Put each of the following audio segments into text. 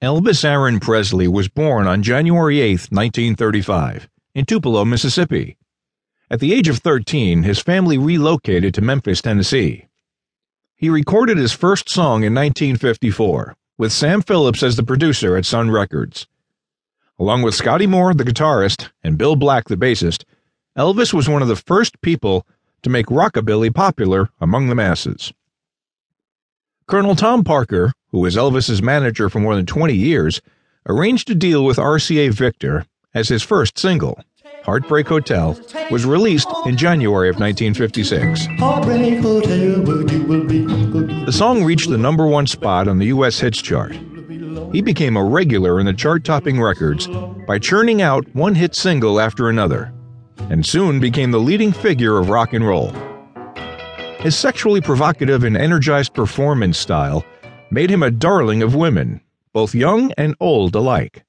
Elvis Aaron Presley was born on January 8, 1935, in Tupelo, Mississippi. At the age of 13, his family relocated to Memphis, Tennessee. He recorded his first song in 1954, with Sam Phillips as the producer at Sun Records. Along with Scotty Moore, the guitarist, and Bill Black, the bassist, Elvis was one of the first people to make rockabilly popular among the masses. Colonel Tom Parker, who was Elvis's manager for more than 20 years, arranged a deal with RCA Victor as his first single. Heartbreak Hotel was released in January of 1956. The song reached the number one spot on the U.S. hits chart. He became a regular in the chart topping records by churning out one hit single after another, and soon became the leading figure of rock and roll. His sexually provocative and energized performance style made him a darling of women, both young and old alike.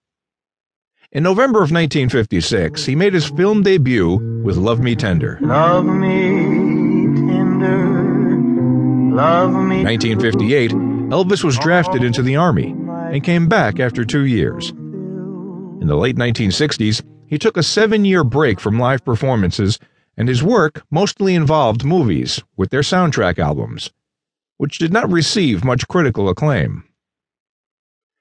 In November of 1956, he made his film debut with Love Me Tender. Love me tender. Love me. 1958, Elvis was drafted into the Army and came back after two years. In the late 1960s, he took a seven year break from live performances and his work mostly involved movies with their soundtrack albums, which did not receive much critical acclaim.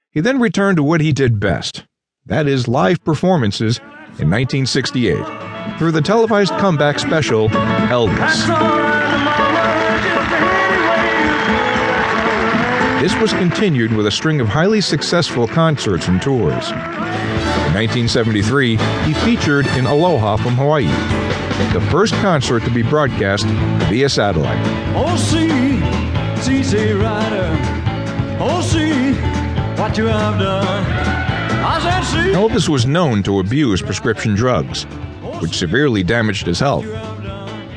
He then returned to what he did best that is, live performances in 1968 through the televised comeback special Elvis. This was continued with a string of highly successful concerts and tours. In 1973, he featured in Aloha from Hawaii, the first concert to be broadcast via satellite. Oh, see, CC Rider. Oh, see what you have done. I said, see. Elvis was known to abuse prescription drugs, which severely damaged his health.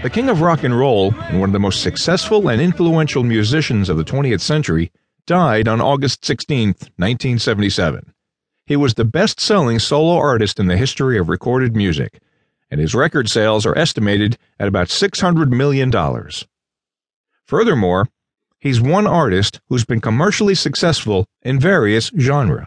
The king of rock and roll and one of the most successful and influential musicians of the 20th century died on August 16, 1977. He was the best selling solo artist in the history of recorded music and his record sales are estimated at about $600 million. Furthermore, he's one artist who's been commercially successful in various genres.